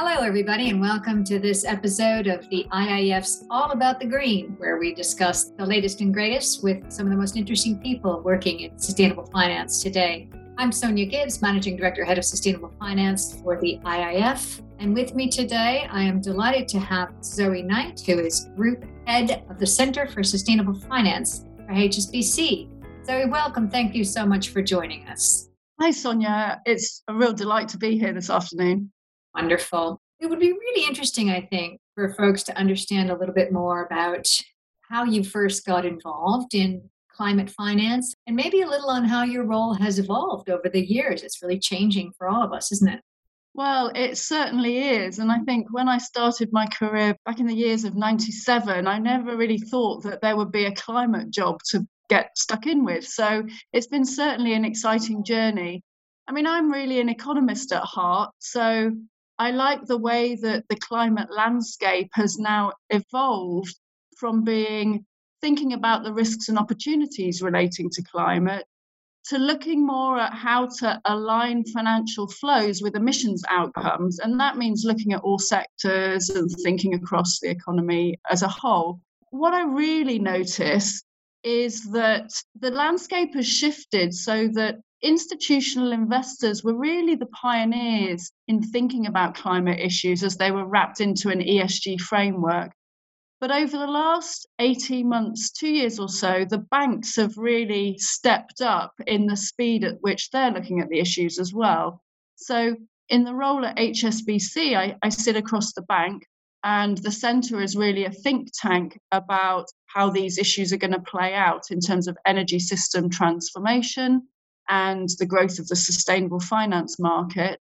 Hello, everybody, and welcome to this episode of the IIF's All About the Green, where we discuss the latest and greatest with some of the most interesting people working in sustainable finance today. I'm Sonja Gibbs, Managing Director, Head of Sustainable Finance for the IIF. And with me today, I am delighted to have Zoe Knight, who is Group Head of the Center for Sustainable Finance for HSBC. Zoe, welcome. Thank you so much for joining us. Hi, Sonja. It's a real delight to be here this afternoon. Wonderful. It would be really interesting, I think, for folks to understand a little bit more about how you first got involved in climate finance and maybe a little on how your role has evolved over the years. It's really changing for all of us, isn't it? Well, it certainly is. And I mm-hmm. think when I started my career back in the years of 97, I never really thought that there would be a climate job to get stuck in with. So it's been certainly an exciting journey. I mean, I'm really an economist at heart. So I like the way that the climate landscape has now evolved from being thinking about the risks and opportunities relating to climate to looking more at how to align financial flows with emissions outcomes. And that means looking at all sectors and thinking across the economy as a whole. What I really notice is that the landscape has shifted so that institutional investors were really the pioneers in thinking about climate issues as they were wrapped into an ESG framework. But over the last 18 months, two years or so, the banks have really stepped up in the speed at which they're looking at the issues as well. So, in the role at HSBC, I, I sit across the bank, and the centre is really a think tank about how these issues are going to play out in terms of energy system transformation, and the growth of the sustainable finance market.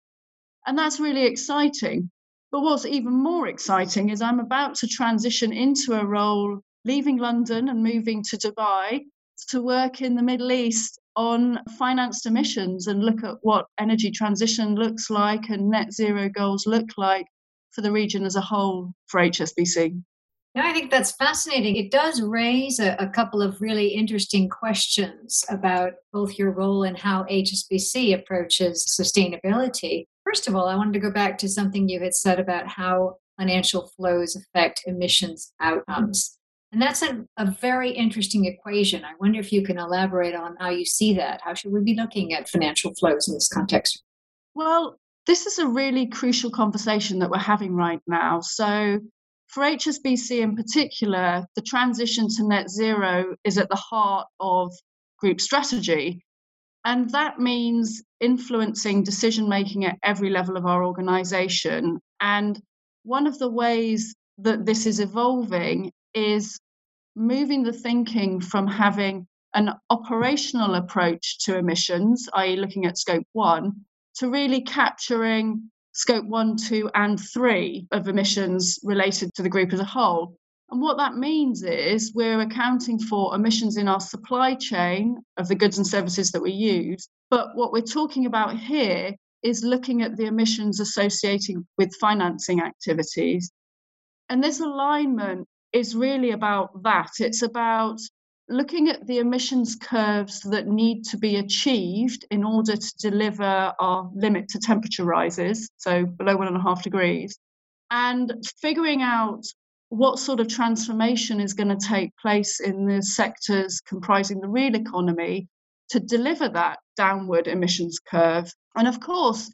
And that's really exciting. But what's even more exciting is I'm about to transition into a role leaving London and moving to Dubai to work in the Middle East on financed emissions and look at what energy transition looks like and net zero goals look like for the region as a whole for HSBC. Yeah, I think that's fascinating. It does raise a, a, couple of really interesting questions about both your role and how HSBC approaches sustainability. First of all, I wanted to go back to something you had said about how financial flows affect emissions outcomes. And that's a, a very interesting equation. I wonder if you can elaborate on how you see that. How should we be looking at financial flows in this context? Well, this is a really crucial conversation that we're having right now. So, for HSBC in particular, the transition to net zero is at the heart of group strategy. And that means influencing decision making at every level of our organization. And one of the ways that this is evolving is moving the thinking from having an operational approach to emissions, i.e., looking at scope one, to really capturing scope one, two, and three of emissions related to the group as a whole. And what that means is we're accounting for emissions in our supply chain of the goods and services that we use. But what we're talking about here is looking at the emissions associated with financing activities. And this alignment is really about that. It's about looking at the emissions curves that need to be achieved in order to deliver our limit to temperature rises, so below one and a half degrees, and figuring out what sort of transformation is going to take place in the sectors comprising the real economy to deliver that downward emissions curve. And of course,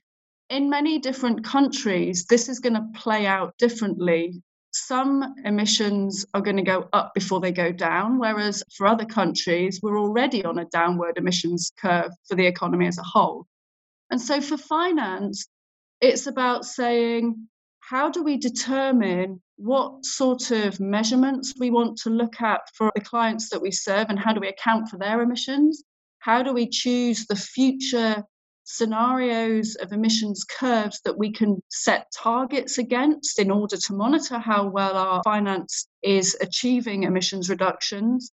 in many different countries, this is going to play out differently some emissions are going to go up before they go down, whereas for other countries, we're already on a downward emissions curve for the economy as a whole. And so for finance, it's about saying, how do we determine what sort of measurements we want to look at for the clients that we serve and how do we account for their emissions? How do we choose the future scenarios of emissions curves that we can set targets against in order to monitor how well our finance is achieving emissions reductions.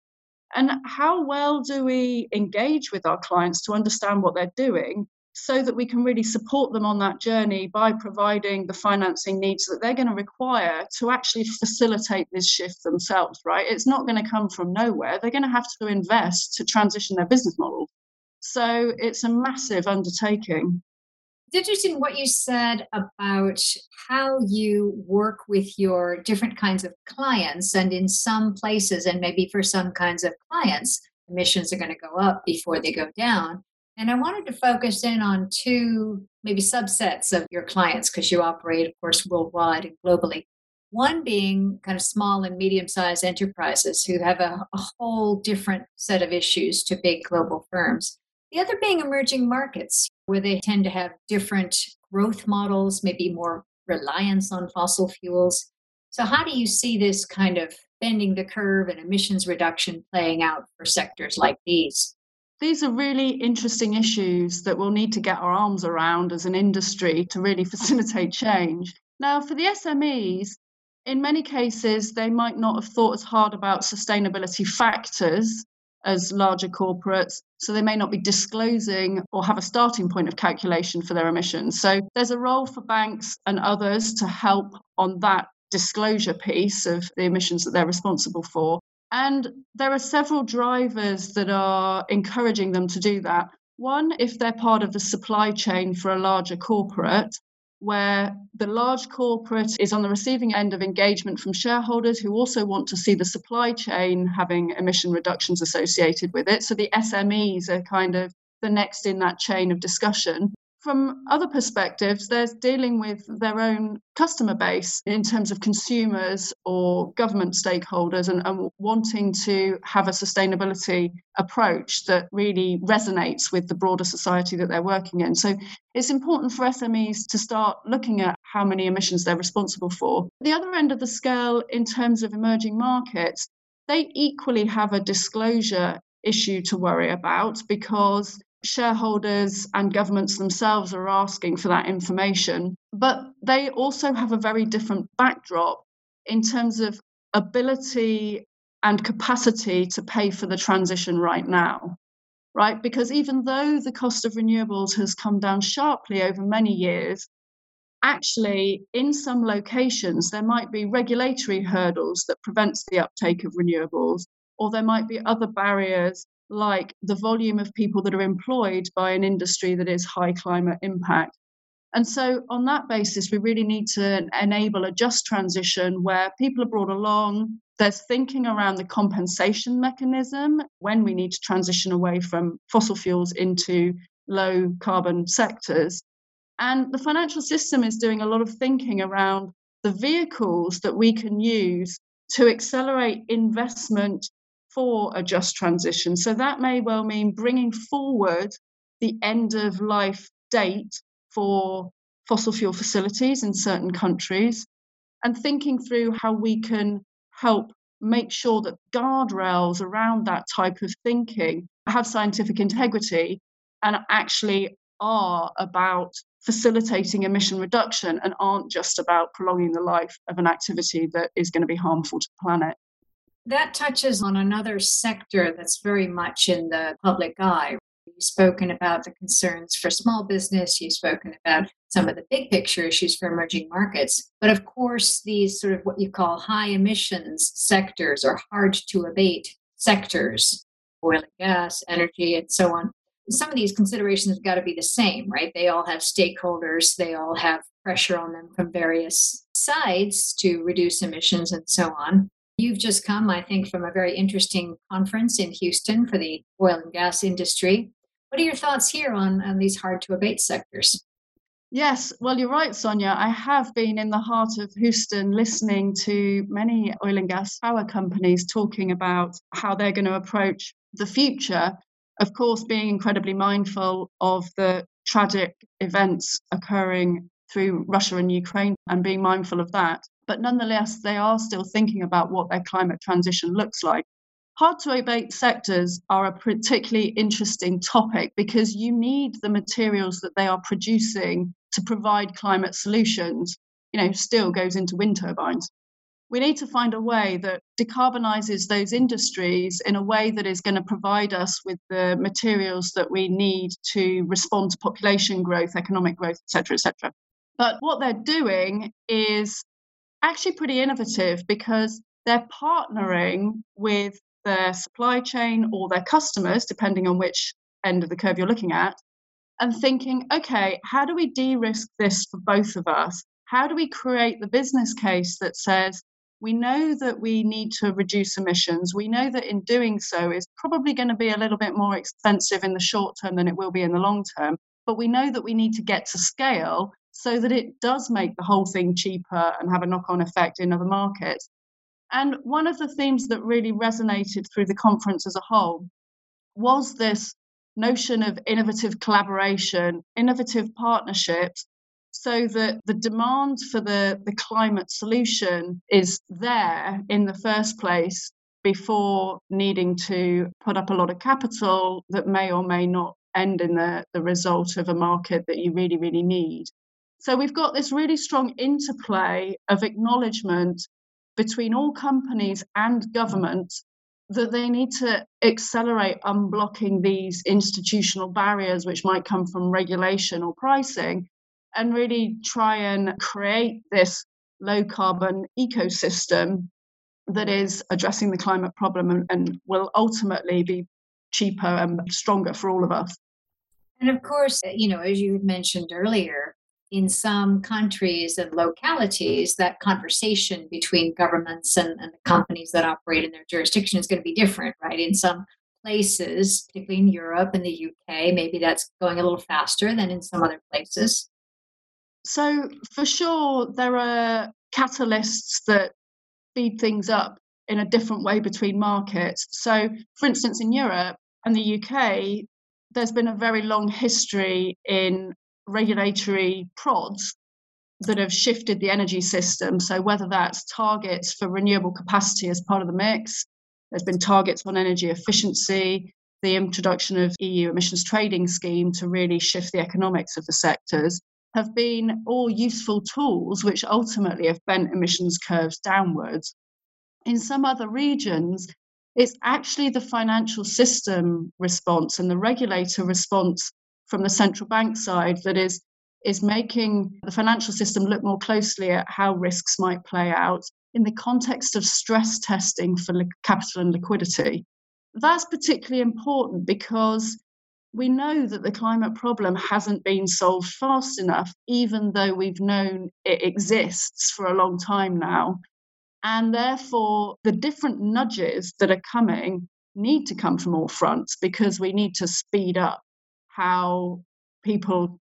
And how well do we engage with our clients to understand what they're doing so that we can really support them on that journey by providing the financing needs that they're going to require to actually facilitate this shift themselves, right? It's not going to come from nowhere. They're going to have to invest to transition their business model. So it's a massive undertaking. It's interesting what you said about how you work with your different kinds of clients. And in some places, and maybe for some kinds of clients, emissions are going to go up before they go down. And I wanted to focus in on two, maybe subsets of your clients, because you operate, of course, worldwide and globally. One being kind of small and medium sized enterprises who have a, a, whole different set of issues to big global firms. The other being emerging markets, where they tend to have different growth models, maybe more reliance on fossil fuels. So, how do you see this kind of bending the curve and emissions reduction playing out for sectors like these? These are really interesting issues that we'll need to get our arms around as an industry to really facilitate change. Now, for the SMEs, in many cases, they might not have thought as hard about sustainability factors as larger corporates. So they may not be disclosing or have a starting point of calculation for their emissions. So there's a role for banks and others to help on that disclosure piece of the emissions that they're responsible for. And there are several drivers that are encouraging them to do that. One, if they're part of the supply chain for a larger corporate, where the large corporate is on the receiving end of engagement from shareholders who also want to see the supply chain having emission reductions associated with it. So the SMEs are kind of the next in that chain of discussion from other perspectives, they're dealing with their own customer base in terms of consumers or government stakeholders and, and, wanting to have a sustainability approach that really resonates with the broader society that they're working in. So it's important for SMEs to start looking at how many emissions they're responsible for. The other end of the scale, in terms of emerging markets, they equally have a disclosure issue to worry about because shareholders and governments themselves are asking for that information. But they also have a very different backdrop in terms of ability and capacity to pay for the transition right now. Right? Because even though the cost of renewables has come down sharply over many years, actually in some locations there might be regulatory hurdles that prevents the uptake of renewables or there might be other barriers like the volume of people that are employed by an industry that is high climate impact. And so, on that basis, we really need to enable a just transition where people are brought along. There's thinking around the compensation mechanism when we need to transition away from fossil fuels into low carbon sectors. And the financial system is doing a lot of thinking around the vehicles that we can use to accelerate investment for a just transition. So that may well mean bringing forward the end of life date for fossil fuel facilities in certain countries and thinking through how we can help make sure that guardrails around that type of thinking have scientific integrity and actually are about facilitating emission reduction and aren't just about prolonging the life of an activity that is going to be harmful to the planet. That touches on another sector that's very much in the public eye. You've spoken about the concerns for small business, you've spoken about some of the big picture issues for emerging markets. But of course, these sort of what you call high emissions sectors or hard to abate sectors, oil and gas, energy, and so on. Some of these considerations have got to be the same, right? They all have stakeholders, they all have pressure on them from various sides to reduce emissions and so on. You've just come, I think, from a very interesting conference in Houston for the oil and gas industry. What are your thoughts here on, on these hard to abate sectors? Yes, well, you're right, Sonja. I have been in the heart of Houston listening to many oil and gas power companies talking about how they're going to approach the future. Of course, being incredibly mindful of the tragic events occurring through Russia and Ukraine and being mindful of that but nonetheless, they are still thinking about what their climate transition looks like. Hard to abate sectors are a particularly interesting topic because you need the materials that they are producing to provide climate solutions. You know, steel goes into wind turbines. We need to find a way that decarbonizes those industries in a way that is going to provide us with the materials that we need to respond to population growth, economic growth, etc., etc. But what they're doing is actually pretty innovative because they're partnering with their supply chain or their customers, depending on which end of the curve you're looking at, and thinking, okay, how do we de risk this for both of us? How do we create the business case that says, we know that we need to reduce emissions. We know that in doing so, is probably going to be a little bit more expensive in the short term than it will be in the long term. But we know that we need to get to scale so that it does make the whole thing cheaper and have a knock on effect in other markets. And one of the themes that really resonated through the conference as a whole was this notion of innovative collaboration, innovative partnerships, so that the demand for the, the climate solution is there in the first place before needing to put up a lot of capital that may or may not end in the, the result of a market that you really, really need. So we've got this really strong interplay of acknowledgement between all companies and government that they need to accelerate unblocking these institutional barriers which might come from regulation or pricing and really try and create this low carbon ecosystem that is addressing the climate problem and, and, will ultimately be cheaper and stronger for all of us. And of course, you know, as you mentioned earlier, in some countries and localities, that conversation between governments and, and the companies that operate in their jurisdiction is going to be different, right? In some places, particularly in Europe and the UK, maybe that's going a little faster than in some other places. So, for sure, there are catalysts that speed things up in a different way between markets. So, for instance, in Europe and the UK, there's been a very long history in regulatory prods that have shifted the energy system. So, whether that's targets for renewable capacity as part of the mix, there's been targets on energy efficiency, the introduction of EU emissions trading scheme to really shift the economics of the sectors have been all useful tools which ultimately have bent emissions curves downwards. In some other regions, it's actually the financial system response and the regulator response from the central bank side that is is making the financial system look more closely at how risks might play out in the context of stress testing for capital and liquidity. That's particularly important because we know that the climate problem hasn't been solved fast enough, even though we've known it exists for a long time now. And therefore, the different nudges that are coming need to come from all fronts because we need to speed up how people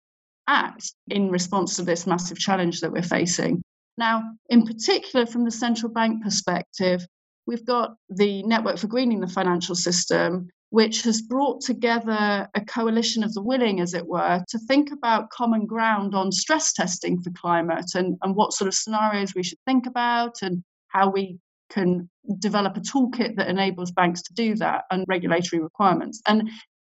act in response to this massive challenge that we're facing. Now, in particular, from the central bank perspective, we've got the Network for Greening the Financial System, which has brought together a coalition of the willing, as it were, to think about common ground on stress testing for climate and, and what sort of scenarios we should think about and how we can develop a toolkit that enables banks to do that and regulatory requirements. And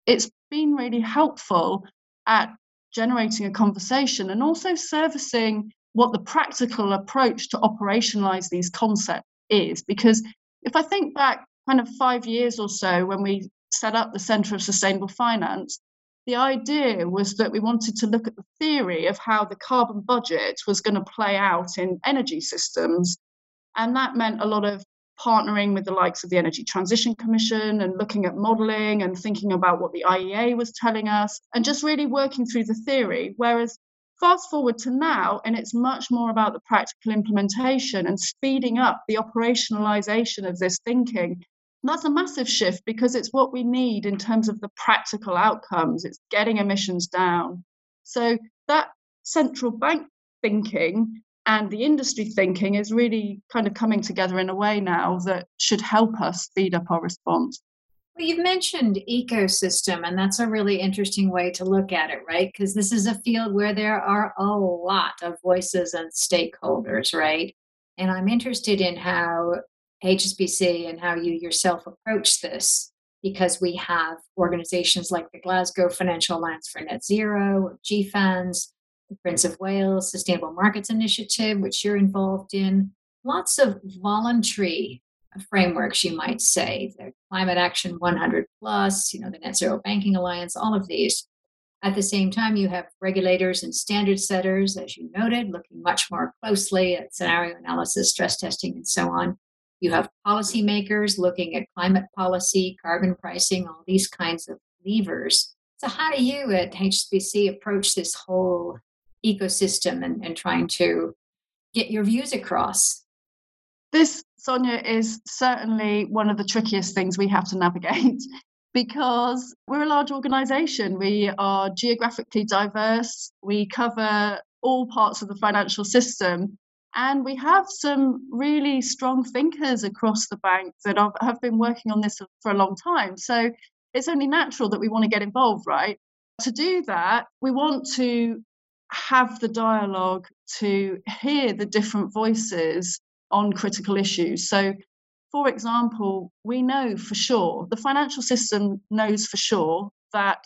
it's been really helpful at generating a conversation and also servicing what the practical approach to operationalize these concepts is. Because if I think back kind of five years or so when we set up the Centre of Sustainable Finance, the idea was that we wanted to look at the theory of how the carbon budget was going to play out in energy systems. And that meant a lot of partnering with the likes of the Energy Transition Commission and looking at modeling and thinking about what the IEA was telling us and just really working through the theory. Whereas fast forward to now, and it's much more about the practical implementation and speeding up the operationalization of this thinking that's a massive shift because it's what we need in terms of the practical outcomes. It's getting emissions down. So that central bank thinking and the industry thinking is really kind of coming together in a way now that should help us speed up our response. Well, you've mentioned ecosystem, and that's a really interesting way to look at it, right? Because this is a field where there are a lot of voices and stakeholders, right? And I'm interested in how HSBC and how you yourself approach this because we have organizations like the Glasgow Financial Alliance for Net Zero, GFANZ, the Prince of Wales Sustainable Markets Initiative, which you're involved in, lots of voluntary frameworks, you might say, the Climate Action 100 Plus, you know, the Net Zero Banking Alliance, all of these. At the same time, you have regulators and standard setters, as you noted, looking much more closely at scenario analysis, stress testing, and so on. You have policymakers looking at climate policy, carbon pricing, all these kinds of levers. So, how do you at HSBC approach this whole ecosystem and, and trying to get your views across? This, Sonja, is certainly one of the trickiest things we have to navigate because we're a large organization. We are geographically diverse, we cover all parts of the financial system. And we have some really strong thinkers across the bank that have been working on this for a long time. So it's only natural that we want to get involved, right? To do that, we want to have the dialogue to hear the different voices on critical issues. So, for example, we know for sure, the financial system knows for sure that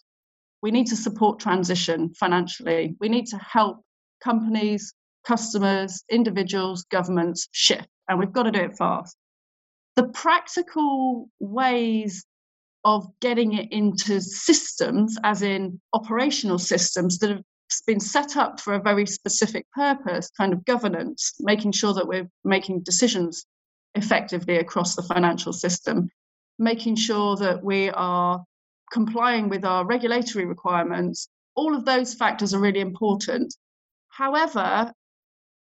we need to support transition financially. We need to help companies, customers, individuals, governments shift, and we've got to do it fast. The practical ways of getting it into systems, as in operational systems that have been set up for a very specific purpose, kind of governance, making sure that we're making decisions effectively across the financial system, making sure that we are complying with our regulatory requirements. All of those factors are really important. However,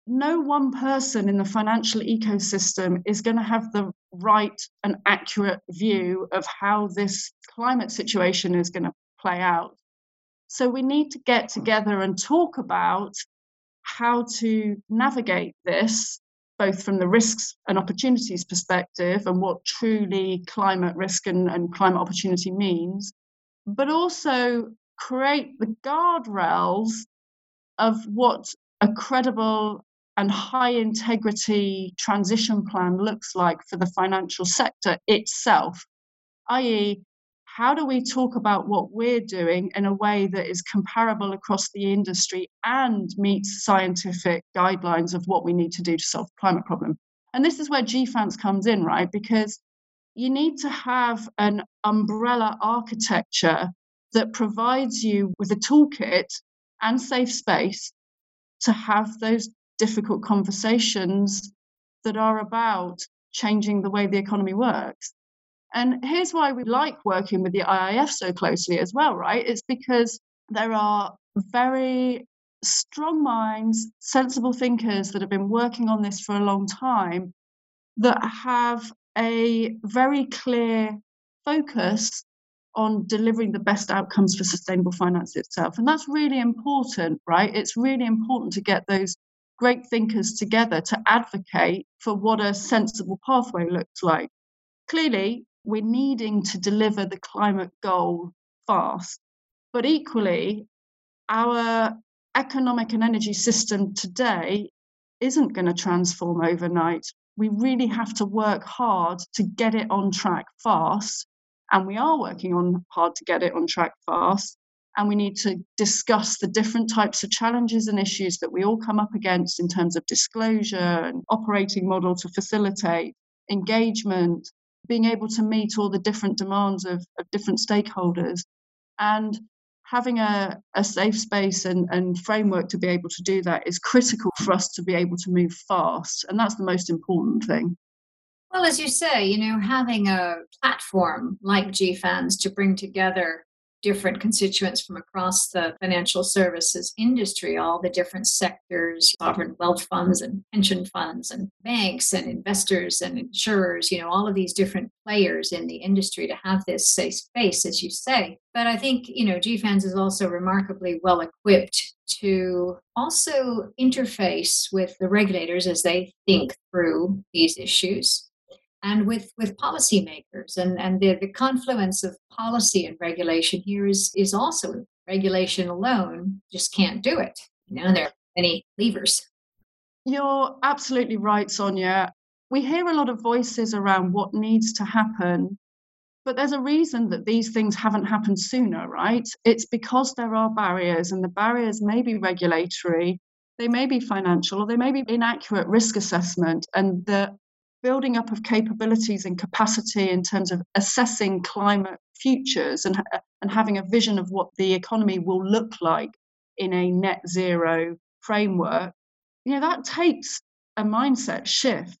no one person in the financial ecosystem is going to have the right and accurate view of how this climate situation is going to play out. So we need to get together and talk about how to navigate this, both from the risks and opportunities perspective and what truly climate risk and, and climate opportunity means, but also create the guardrails of what a credible and high integrity transition plan looks like for the financial sector itself, i.e., how do we talk about what we're doing in a way that is comparable across the industry and meets scientific guidelines of what we need to do to solve the climate problem? And this is where GFANZ comes in, right? Because you need to have an umbrella architecture that provides you with a toolkit and safe space to have those difficult conversations that are about changing the way the economy works. And here's why we like working with the IIF so closely as well, right? It's because there are very strong minds, sensible thinkers that have been working on this for a long time that have a very clear focus on delivering the best outcomes for sustainable finance itself. And that's really important, right? It's really important to get those great thinkers together to advocate for what a sensible pathway looks like. Clearly, we're needing to deliver the climate goal fast, but equally, our economic and energy system today isn't going to transform overnight. We really have to work hard to get it on track fast and we are working on hard to get it on track fast. And we need to discuss the different types of challenges and issues that we all come up against in terms of disclosure and operating model to facilitate engagement, being able to meet all the different demands of, of different stakeholders, and having a, a safe space and, and framework to be able to do that is critical for us to be able to move fast. And that's the most important thing. Well, as you say, you know, having a platform like GFANZ to bring together different constituents from across the financial services industry, all the different sectors, sovereign wealth funds and pension funds and banks and investors and insurers, you know, all of these different players in the industry to have this safe space, as you say. But I think, you know, GFANZ is also remarkably well equipped to also interface with the regulators as they think through these issues and with with policymakers. And and the, the confluence of policy and regulation here is is also regulation alone just can't do it. You know there are many levers. You're absolutely right sonja. We hear a lot of voices around what needs to happen but there's a reason that these things haven't happened sooner right? It's because there are barriers and the barriers may be regulatory they may be financial or they may be inaccurate risk assessment and the building up of capabilities and capacity in terms of assessing climate futures and, uh, and having a vision of what the economy will look like in a net zero framework, you know, that takes a mindset shift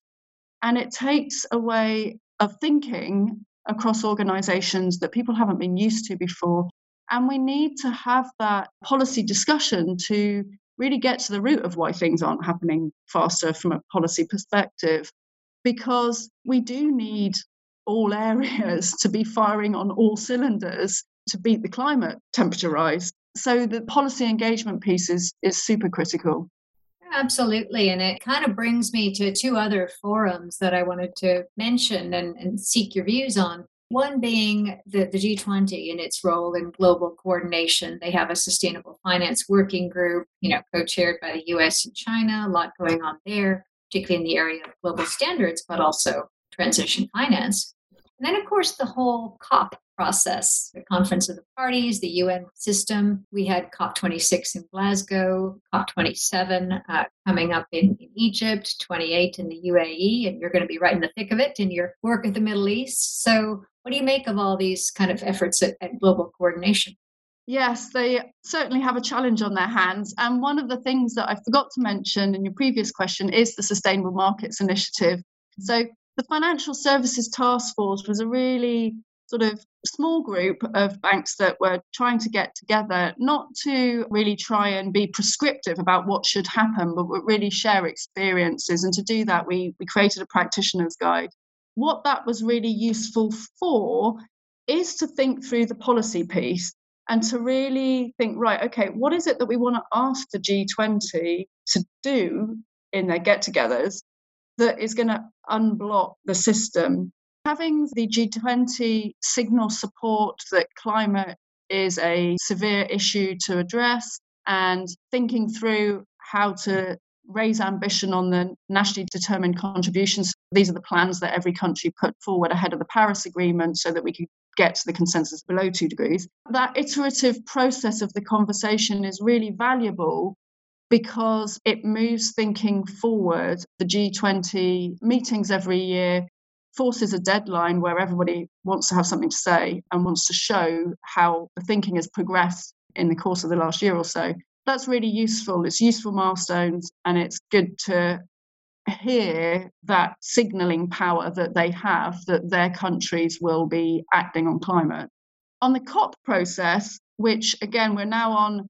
and it takes a way of thinking across organizations that people haven't been used to before. And we need to have that policy discussion to really get to the root of why things aren't happening faster from a policy perspective, because we do need all areas to be firing on all cylinders to beat the climate temperature rise. So the policy engagement piece is, is super critical. Absolutely. And it kind of brings me to two other forums that I wanted to mention and, and seek your views on. One being the, the G20 and its role in global coordination. They have a sustainable finance working group, you know, co-chaired by the US and China, a lot going on there, particularly in the area of global standards, but also transition finance. And then, of course, the whole COP process, the Conference of the Parties, the UN system. We had COP26 in Glasgow, COP27 uh, coming up in, in, Egypt, 28 in the UAE, and you're going to be right in the thick of it in your work in the Middle East. So, what do you make of all these kind of efforts at, at global coordination? Yes, they certainly have a challenge on their hands. And one of the things that I forgot to mention in your previous question is the Sustainable Markets Initiative. So, the Financial Services Task Force was a really sort of small group of banks that were trying to get together, not to really try and be prescriptive about what should happen, but really share experiences. And to do that, we, we created a practitioner's guide. What that was really useful for is to think through the policy piece and to really think, right, okay, what is it that we want to ask the G20 to do in their get togethers that is going to unblock the system having the G20 signal support that climate is a severe issue to address and thinking through how to raise ambition on the nationally determined contributions. These are the plans that every country put forward ahead of the Paris Agreement so that we could get to the consensus below two degrees. That iterative process of the conversation is really valuable because it moves thinking forward. The G20 meetings every year forces a deadline where everybody wants to have something to say and wants to show how the thinking has progressed in the course of the last year or so. That's really useful. It's useful milestones, and it's good to hear that signaling power that they have that their countries will be acting on climate. On the COP process, which again, we're now on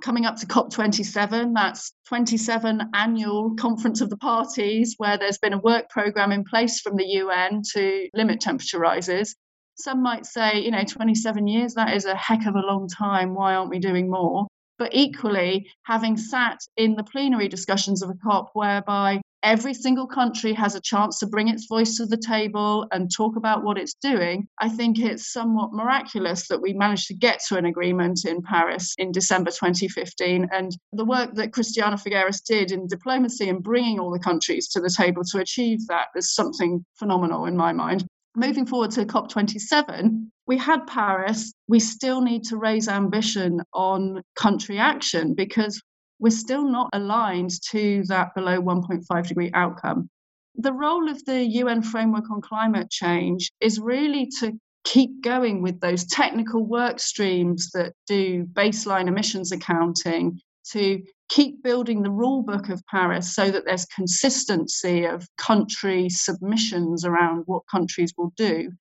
coming up to COP27. That's 27 annual Conference of the Parties, where there's been a work programme in place from the UN to limit temperature rises. Some might say, you know, 27 years, that is a heck of a long time. Why aren't we doing more? But equally, having sat in the plenary discussions of a COP whereby every single country has a chance to bring its voice to the table and talk about what it's doing, I think it's somewhat miraculous that we managed to get to an agreement in Paris in December 2015. And the work that Christiana Figueres did in diplomacy and bringing all the countries to the table to achieve that is something phenomenal in my mind. Moving forward to COP27, we had Paris. We still need to raise ambition on country action because we're still not aligned to that below 1.5 degree outcome. The role of the UN framework on climate change is really to keep going with those technical work streams that do baseline emissions accounting, to keep building the rule book of Paris so that there's consistency of country submissions around what countries will do,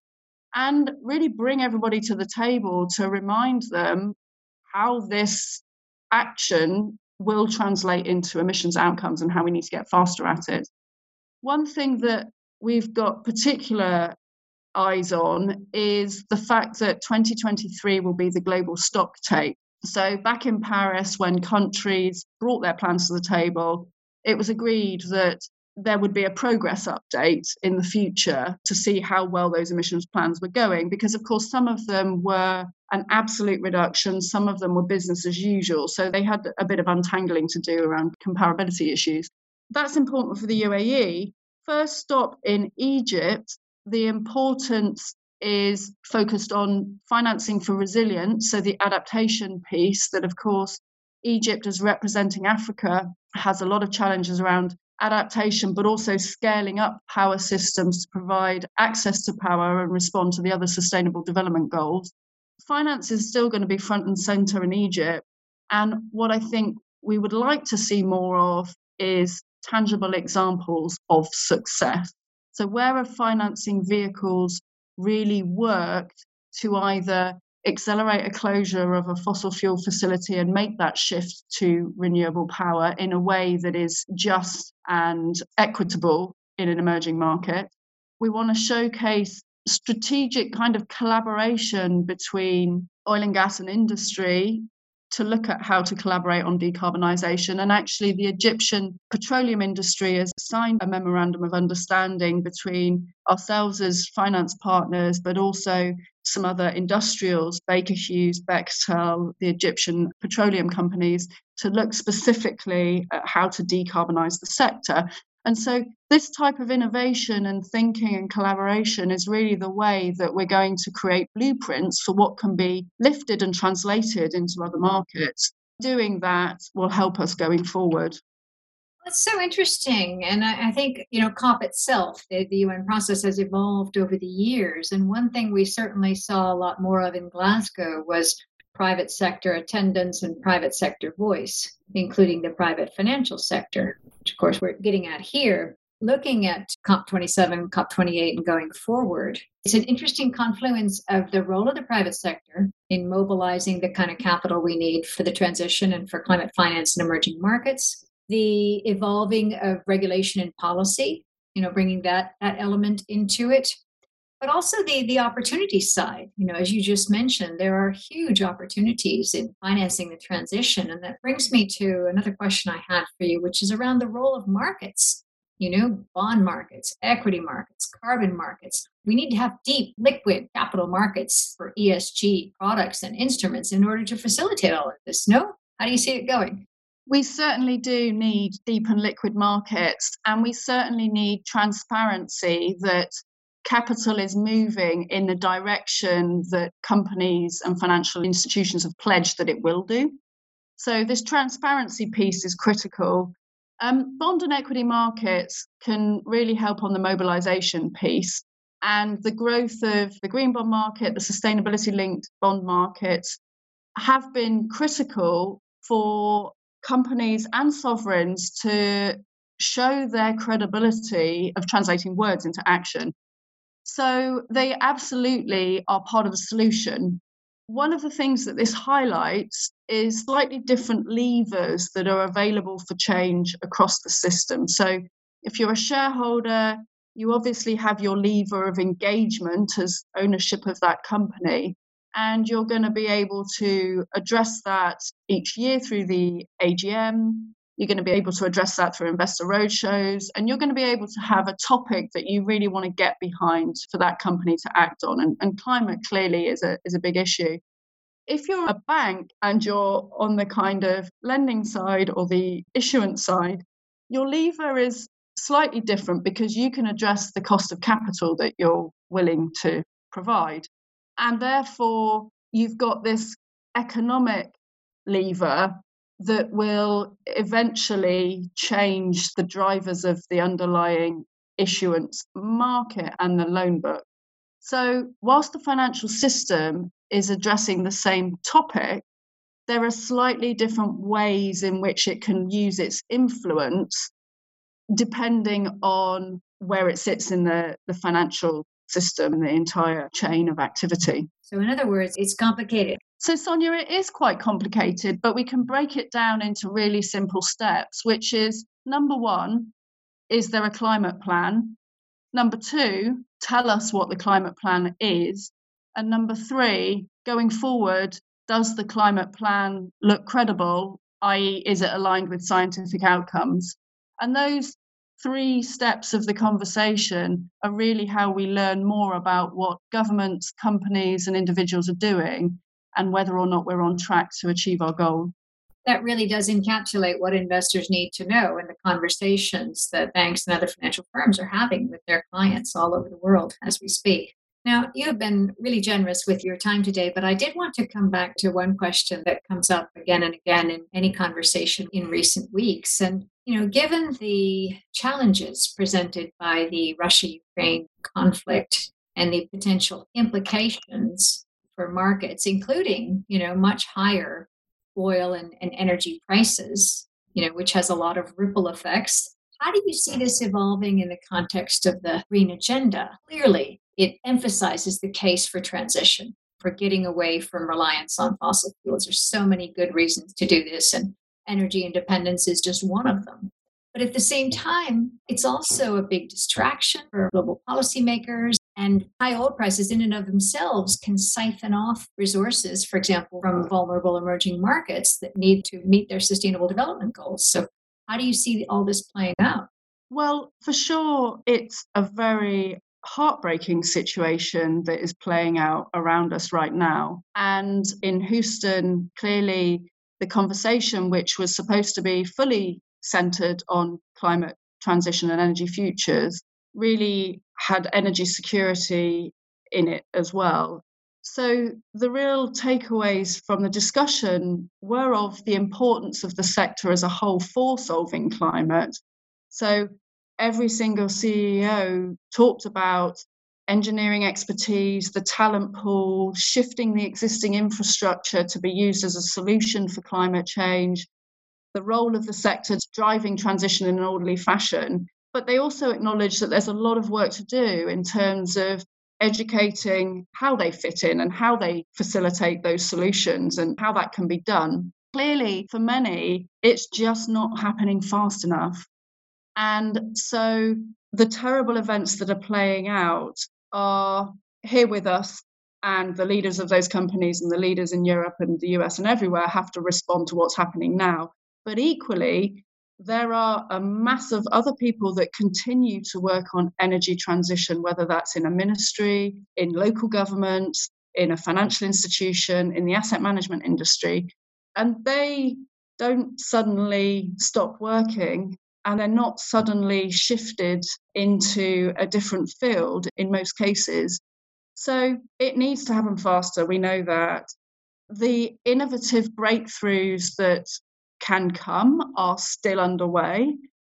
and really bring everybody to the table to remind them how this action will translate into emissions outcomes and how we need to get faster at it. One thing that we've got particular eyes on is the fact that 2023 will be the global stock take. So, back in Paris, when countries brought their plans to the table, it was agreed that there would be a progress update in the future to see how well those emissions plans were going. Because, of course, some of them were an absolute reduction, some of them were business as usual. So they had a bit of untangling to do around comparability issues. That's important for the UAE. First stop in Egypt, the importance is focused on financing for resilience. So the adaptation piece, that of course, Egypt, as representing Africa, has a lot of challenges around adaptation, but also scaling up power systems to provide access to power and respond to the other sustainable development goals. Finance is still going to be front and center in Egypt. And what I think we would like to see more of is tangible examples of success. So, where have financing vehicles really worked to either accelerate a closure of a fossil fuel facility and make that shift to renewable power in a way that is just and equitable in an emerging market. We want to showcase strategic kind of collaboration between oil and gas and industry to look at how to collaborate on decarbonisation. And actually, the Egyptian petroleum industry has signed a memorandum of understanding between ourselves as finance partners, but also some other industrials, Baker Hughes, Bechtel, the Egyptian petroleum companies, to look specifically at how to decarbonise the sector. And so, this type of innovation and thinking and collaboration is really the way that we're going to create blueprints for what can be lifted and translated into other markets. Doing that will help us going forward. That's so interesting. And I, I, think, you know, COP itself, the, the UN process has evolved over the years. And one thing we certainly saw a lot more of in Glasgow was private sector attendance and private sector voice, including the private financial sector, which of course we're getting at here. Looking at COP27, COP28, and going forward, it's an interesting confluence of the role of the private sector in mobilizing the kind of capital we need for the transition and for climate finance in emerging markets, the evolving of regulation and policy, you know, bringing that, that element into it, but also the the opportunity side. You know as you just mentioned there are huge opportunities in financing the transition and that brings me to another question i had for you which is around the role of markets. You know bond markets equity markets carbon markets. We need to have deep liquid capital markets for esg products and instruments in order to facilitate all of this. No? How do you see it going we certainly do need deep and liquid markets, and we certainly need transparency that capital is moving in the direction that companies and financial institutions have pledged that it will do. So, this transparency piece is critical. Um, bond and equity markets can really help on the mobilization piece. And the growth of the green bond market, the sustainability linked bond markets have been critical for companies and sovereigns to show their credibility of translating words into action. So they absolutely are part of the solution. One of the things that this highlights is slightly different levers that are available for change across the system. So if you're a shareholder, you obviously have your lever of engagement as ownership of that company. And you're going to be able to address that each year through the AGM, you're going to be able to address that through investor roadshows, and you're going to be able to have a topic that you really want to get behind for that company to act on. And, and climate clearly is a, is a big issue. If you're a bank and you're on the kind of lending side or the issuance side, your lever is slightly different because you can address the cost of capital that you're willing to provide. And therefore, you've got this economic lever that will eventually change the drivers of the underlying issuance market and the loan book. So, whilst the financial system is addressing the same topic, there are slightly different ways in which it can use its influence depending on where it sits in the, the financial system and the entire chain of activity. So, in other words, it's complicated. So, Sonja, it is quite complicated, but we can break it down into really simple steps, which is number one, is there a climate plan? Number two, tell us what the climate plan is. And number three, going forward, does the climate plan look credible, i.e., is it aligned with scientific outcomes? And those three steps of the conversation are really how we learn more about what governments, companies, and individuals are doing and whether or not we're on track to achieve our goal. That really does encapsulate what investors need to know in the conversations that banks and other financial firms are having with their clients all over the world as we speak. Now, you have been really generous with your time today, but I did want to come back to one question that comes up again and again in any conversation in recent weeks. And, you know, given the challenges presented by the Russia Ukraine conflict and the potential implications for markets, including, you know, much higher oil and, and energy prices, you know, which has a lot of ripple effects. How do you see this evolving in the context of the green agenda? Clearly, it emphasizes the case for transition. for getting away from reliance on fossil fuels. There's so many good reasons to do this, and energy independence is just one of them. But at the same time, it's also a big distraction for global policymakers. And high oil prices, in and of themselves, can siphon off resources, for example, from vulnerable emerging markets that need to meet their sustainable development goals. So, how do you see all this playing out? Well, for sure, it's a very heartbreaking situation that is playing out around us right now. And in Houston, clearly, the conversation, which was supposed to be fully centered on climate transition and energy futures, really had energy security in it as well. So, the real takeaways from the discussion were of the importance of the sector as a whole for solving climate. So, every single CEO talked about engineering expertise, the talent pool, shifting the existing infrastructure to be used as a solution for climate change, the role of the sector driving transition in an orderly fashion. But they also acknowledge that there's a lot of work to do in terms of educating how they fit in and how they facilitate those solutions and how that can be done. Clearly, for many, it's just not happening fast enough. And so the terrible events that are playing out are here with us and the leaders of those companies and the leaders in Europe and the US and everywhere have to respond to what's happening now. But equally, there are a mass of other people that continue to work on energy transition, whether that's in a ministry, in local government, in a financial institution, in the asset management industry. And they don't suddenly stop working and they're not suddenly shifted into a different field in most cases. So it needs to happen faster. We know that. The innovative breakthroughs that can come are still underway.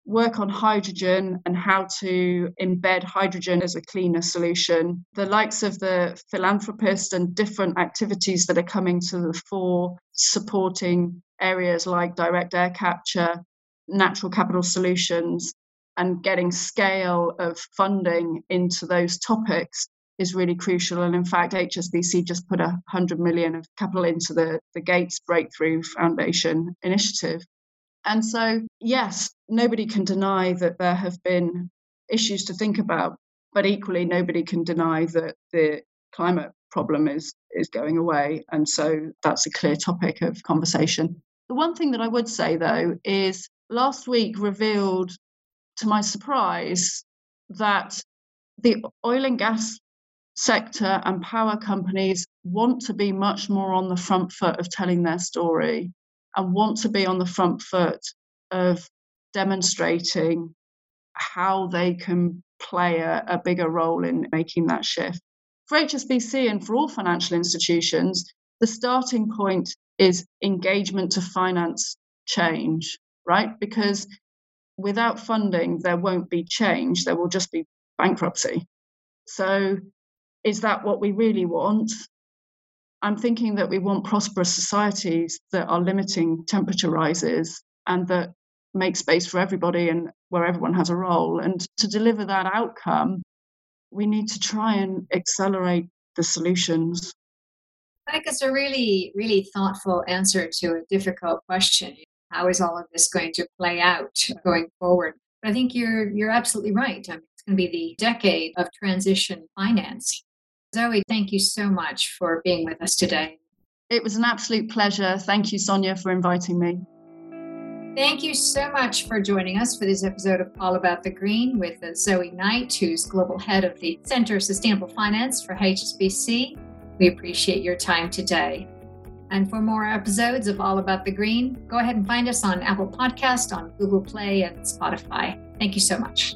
Work on hydrogen and how to embed hydrogen as a cleaner solution. The likes of the philanthropists and different activities that are coming to the fore, supporting areas like direct air capture, natural capital solutions, and getting scale of funding into those topics is really crucial. And in fact, HSBC just put a 100 million of capital into the, the Gates Breakthrough Foundation initiative. And so, yes, nobody can deny that there have been issues to think about, but equally, nobody can deny that the climate problem is, is going away. And so, that's a clear topic of conversation. The one thing that I would say, though, is last week revealed, to my surprise, that the oil and gas sector and power companies want to be much more on the front foot of telling their story and want to be on the front foot of demonstrating how they can play a, a bigger role in making that shift. For HSBC and for all financial institutions, the starting point is engagement to finance change, right? Because without funding, there won't be change, there will just be bankruptcy. So is that what we really want? I'm thinking that we want prosperous societies that are limiting temperature rises and that make space for everybody and where everyone has a role. And to deliver that outcome, we need to try and accelerate the solutions. I think it's a really, really thoughtful answer to a difficult question. How is all of this going to play out going forward? But I think you're you're absolutely right. I mean, it's going to be the decade of transition finance. Zoe, thank you so much for being with us today. It was an absolute pleasure. Thank you, Sonja, for inviting me. Thank you so much for joining us for this episode of All About the Green with uh, Zoe Knight, who's Global Head of the Center of Sustainable Finance for HSBC. We appreciate your time today. And for more episodes of All About the Green, go ahead and find us on Apple Podcast, on Google Play, and Spotify. Thank you so much.